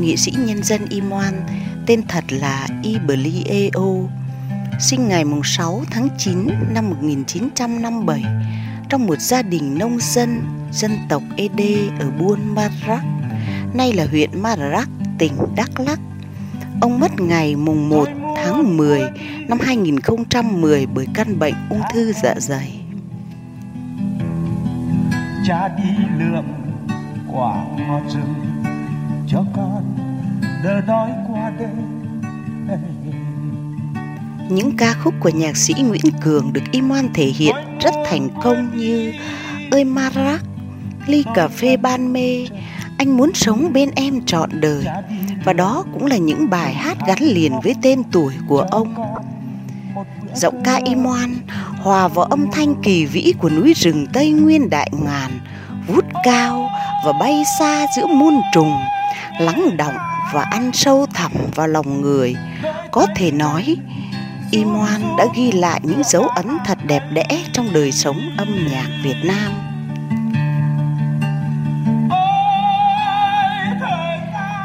nghị sĩ nhân dân Imoan, tên thật là Iblieo, sinh ngày 6 tháng 9 năm 1957 trong một gia đình nông dân dân tộc Ede ở buôn Marak, nay là huyện Marak, tỉnh Đắk Lắk. Ông mất ngày mùng 1 tháng 10 năm 2010 bởi căn bệnh ung thư dạ dày. Cha đi lượm quả ngọt rừng cho con đỡ đói qua đêm. Những ca khúc của nhạc sĩ Nguyễn Cường được Iman thể hiện rất thành công như Ơi Marak, Ly cà phê ban mê, Anh muốn sống bên em trọn đời. Và đó cũng là những bài hát gắn liền với tên tuổi của ông. Giọng ca Imoan hòa vào âm thanh kỳ vĩ của núi rừng Tây Nguyên đại ngàn Vút cao và bay xa giữa muôn trùng. Lắng động và ăn sâu thẳm vào lòng người Có thể nói Imoan đã ghi lại những dấu ấn thật đẹp đẽ trong đời sống âm nhạc Việt Nam.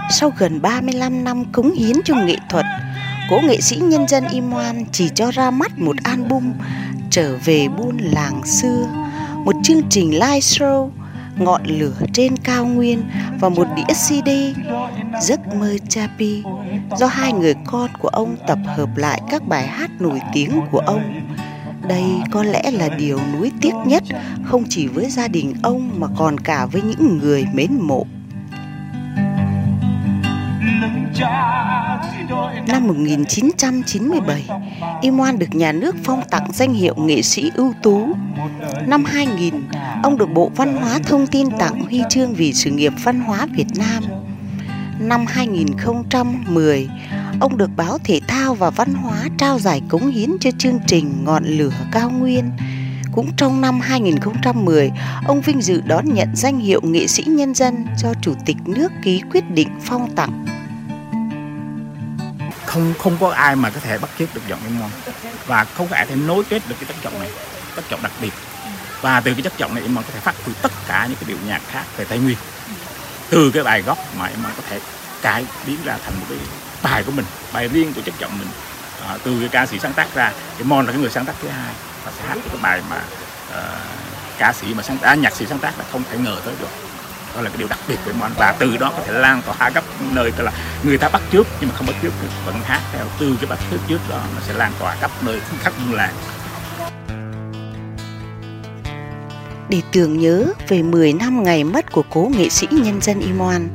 Sau gần 35 năm cống hiến cho nghệ thuật, cố nghệ sĩ nhân dân Imoan chỉ cho ra mắt một album trở về buôn làng xưa, một chương trình live show ngọn lửa trên cao nguyên và một đĩa CD Giấc mơ Chapi do hai người con của ông tập hợp lại các bài hát nổi tiếng của ông. Đây có lẽ là điều nuối tiếc nhất không chỉ với gia đình ông mà còn cả với những người mến mộ. Năm 1997, Imoan được nhà nước phong tặng danh hiệu nghệ sĩ ưu tú. Năm 2000, ông được Bộ Văn hóa Thông tin tặng huy chương vì sự nghiệp văn hóa Việt Nam. Năm 2010, ông được báo Thể thao và Văn hóa trao giải cống hiến cho chương trình Ngọn lửa cao nguyên. Cũng trong năm 2010, ông vinh dự đón nhận danh hiệu nghệ sĩ nhân dân do Chủ tịch nước ký quyết định phong tặng không không có ai mà có thể bắt chước được giọng em ngon và không có ai thể nối kết được cái chất giọng này chất giọng đặc biệt. Và từ cái chất giọng này em có thể phát huy tất cả những cái điệu nhạc khác về tây nguyên. Từ cái bài gốc mà em có thể cải biến ra thành một cái bài của mình bài riêng của chất giọng mình. À, từ cái ca sĩ sáng tác ra thì mon là cái người sáng tác thứ hai và sẽ hát cái bài mà uh, ca sĩ mà sáng tác nhạc sĩ sáng tác là không thể ngờ tới được đó là cái điều đặc biệt của món và từ đó có thể lan tỏa khắp nơi tức là người ta bắt trước nhưng mà không bắt trước vẫn hát theo từ cái bắt trước trước đó nó sẽ lan tỏa khắp nơi khắp buôn làng để tưởng nhớ về 10 năm ngày mất của cố nghệ sĩ nhân dân Imoan.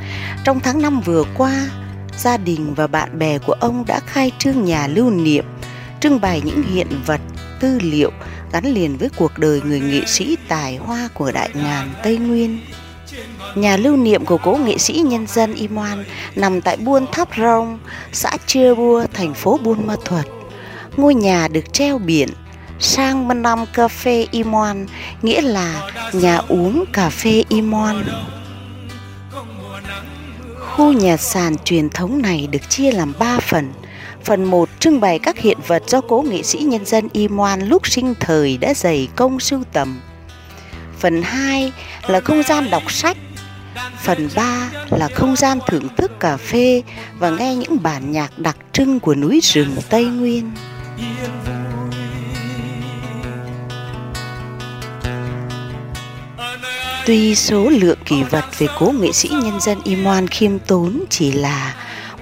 Trong tháng 5 vừa qua, gia đình và bạn bè của ông đã khai trương nhà lưu niệm, trưng bày những hiện vật, tư liệu gắn liền với cuộc đời người nghệ sĩ tài hoa của đại ngàn Tây Nguyên. Nhà lưu niệm của cố nghệ sĩ nhân dân Imoan nằm tại Buôn Tháp Rông, xã Chia Bua, thành phố Buôn Ma Thuật. Ngôi nhà được treo biển Sang Năm Cà phê Imoan, nghĩa là nhà uống cà phê Imoan. Khu nhà sàn truyền thống này được chia làm 3 phần. Phần 1 trưng bày các hiện vật do cố nghệ sĩ nhân dân Imoan lúc sinh thời đã dày công sưu tầm. Phần 2 là không gian đọc sách Phần 3 là không gian thưởng thức cà phê và nghe những bản nhạc đặc trưng của núi rừng Tây Nguyên. Tuy số lượng kỷ vật về cố nghệ sĩ nhân dân Imoan khiêm tốn chỉ là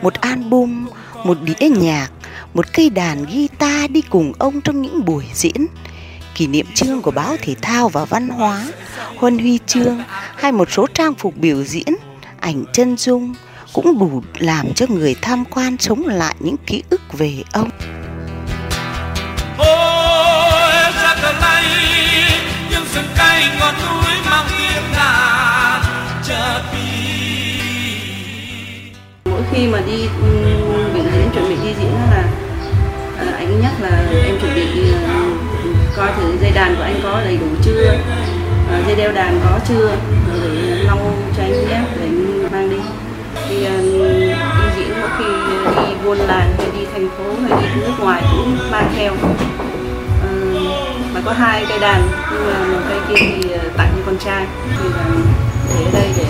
một album, một đĩa nhạc, một cây đàn guitar đi cùng ông trong những buổi diễn, kỷ niệm chương của báo thể thao và văn hóa, huân huy chương hay một số trang phục biểu diễn, ảnh chân dung cũng đủ làm cho người tham quan sống lại những ký ức về ông. mỗi khi mà đi ừ, biểu diễn chuẩn bị đi diễn là à, anh nhắc là dây đàn của anh có đầy đủ chưa? À, dây đeo đàn có chưa? Rồi ờ, để long cho anh nhé để mang đi. Thì đi diễn có khi đi buôn làng hay đi thành phố hay đi nước ngoài cũng mang theo. À, mà có hai cây đàn nhưng mà một cây kia thì tặng cho con trai. Thì là để ở đây để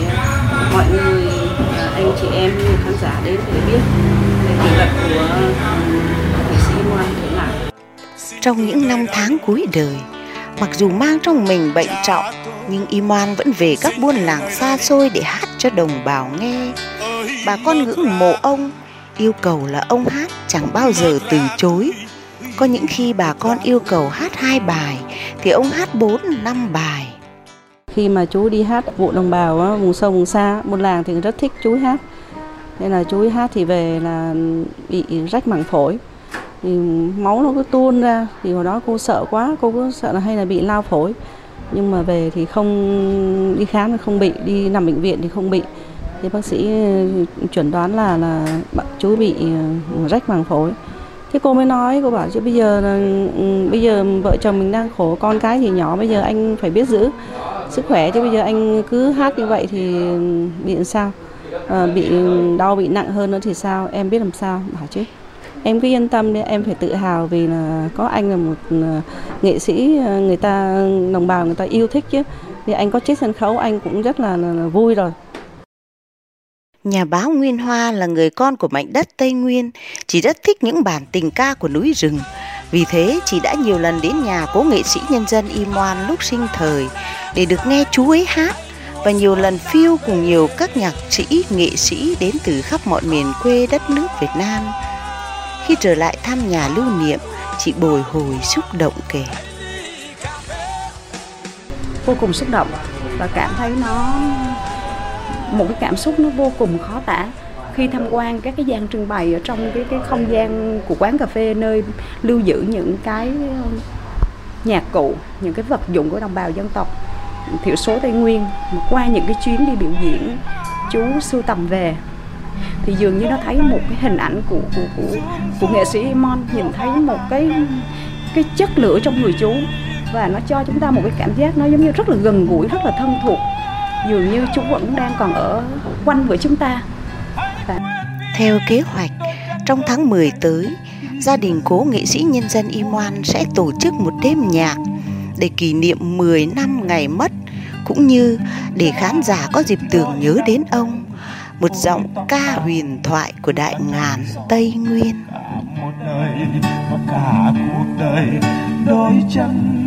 mọi người anh chị em khán giả đến để biết về kỷ vật của trong những năm tháng cuối đời, mặc dù mang trong mình bệnh trọng, nhưng Iman vẫn về các buôn làng xa xôi để hát cho đồng bào nghe. Bà con ngưỡng mộ ông, yêu cầu là ông hát chẳng bao giờ từ chối. Có những khi bà con yêu cầu hát hai bài thì ông hát bốn năm bài. Khi mà chú đi hát vụ đồng bào á, vùng sâu vùng xa, buôn làng thì rất thích chú hát. Nên là chú hát thì về là bị rách màng phổi thì máu nó cứ tuôn ra thì hồi đó cô sợ quá cô cứ sợ là hay là bị lao phổi. Nhưng mà về thì không đi khám thì không bị đi nằm bệnh viện thì không bị. Thì bác sĩ ừ, chuẩn đoán là là chú bị ừ, rách màng phổi. Thế cô mới nói cô bảo chứ bây giờ là ừ, bây giờ vợ chồng mình đang khổ con cái thì nhỏ bây giờ anh phải biết giữ sức khỏe chứ bây giờ anh cứ hát như vậy thì bị làm sao? À, bị đau bị nặng hơn nữa thì sao? Em biết làm sao? Bảo chứ em cứ yên tâm đi em phải tự hào vì là có anh là một ờ, nghệ sĩ ờ, người ta đồng bào người ta yêu thích chứ thì anh có chiếc sân khấu anh cũng rất là, là, là vui rồi Nhà báo Nguyên Hoa là người con của mảnh đất Tây Nguyên, chỉ rất thích những bản tình ca của núi rừng. Vì thế, chị đã nhiều lần đến nhà cố nghệ sĩ nhân dân Y Moan lúc sinh thời để được nghe chú ấy hát và nhiều lần phiêu cùng nhiều các nhạc sĩ, nghệ sĩ đến từ khắp mọi miền quê đất nước Việt Nam. Khi trở lại thăm nhà lưu niệm, chị bồi hồi xúc động kể. Vô cùng xúc động và cảm thấy nó một cái cảm xúc nó vô cùng khó tả khi tham quan các cái gian trưng bày ở trong cái cái không gian của quán cà phê nơi lưu giữ những cái um, nhạc cụ những cái vật dụng của đồng bào dân tộc thiểu số tây nguyên mà qua những cái chuyến đi biểu diễn chú sưu tầm về thì dường như nó thấy một cái hình ảnh của của của, của nghệ sĩ Mon nhìn thấy một cái cái chất lửa trong người chú. Và nó cho chúng ta một cái cảm giác nó giống như rất là gần gũi rất là thân thuộc. Dường như chú vẫn đang còn ở quanh với chúng ta. Và... theo kế hoạch trong tháng 10 tới gia đình cố nghệ sĩ nhân dân Imoan sẽ tổ chức một đêm nhạc để kỷ niệm 10 năm ngày mất cũng như để khán giả có dịp tưởng nhớ đến ông một giọng ca huyền thoại của đại ngàn Tây Nguyên. Một đời, cả cuộc đời đôi chân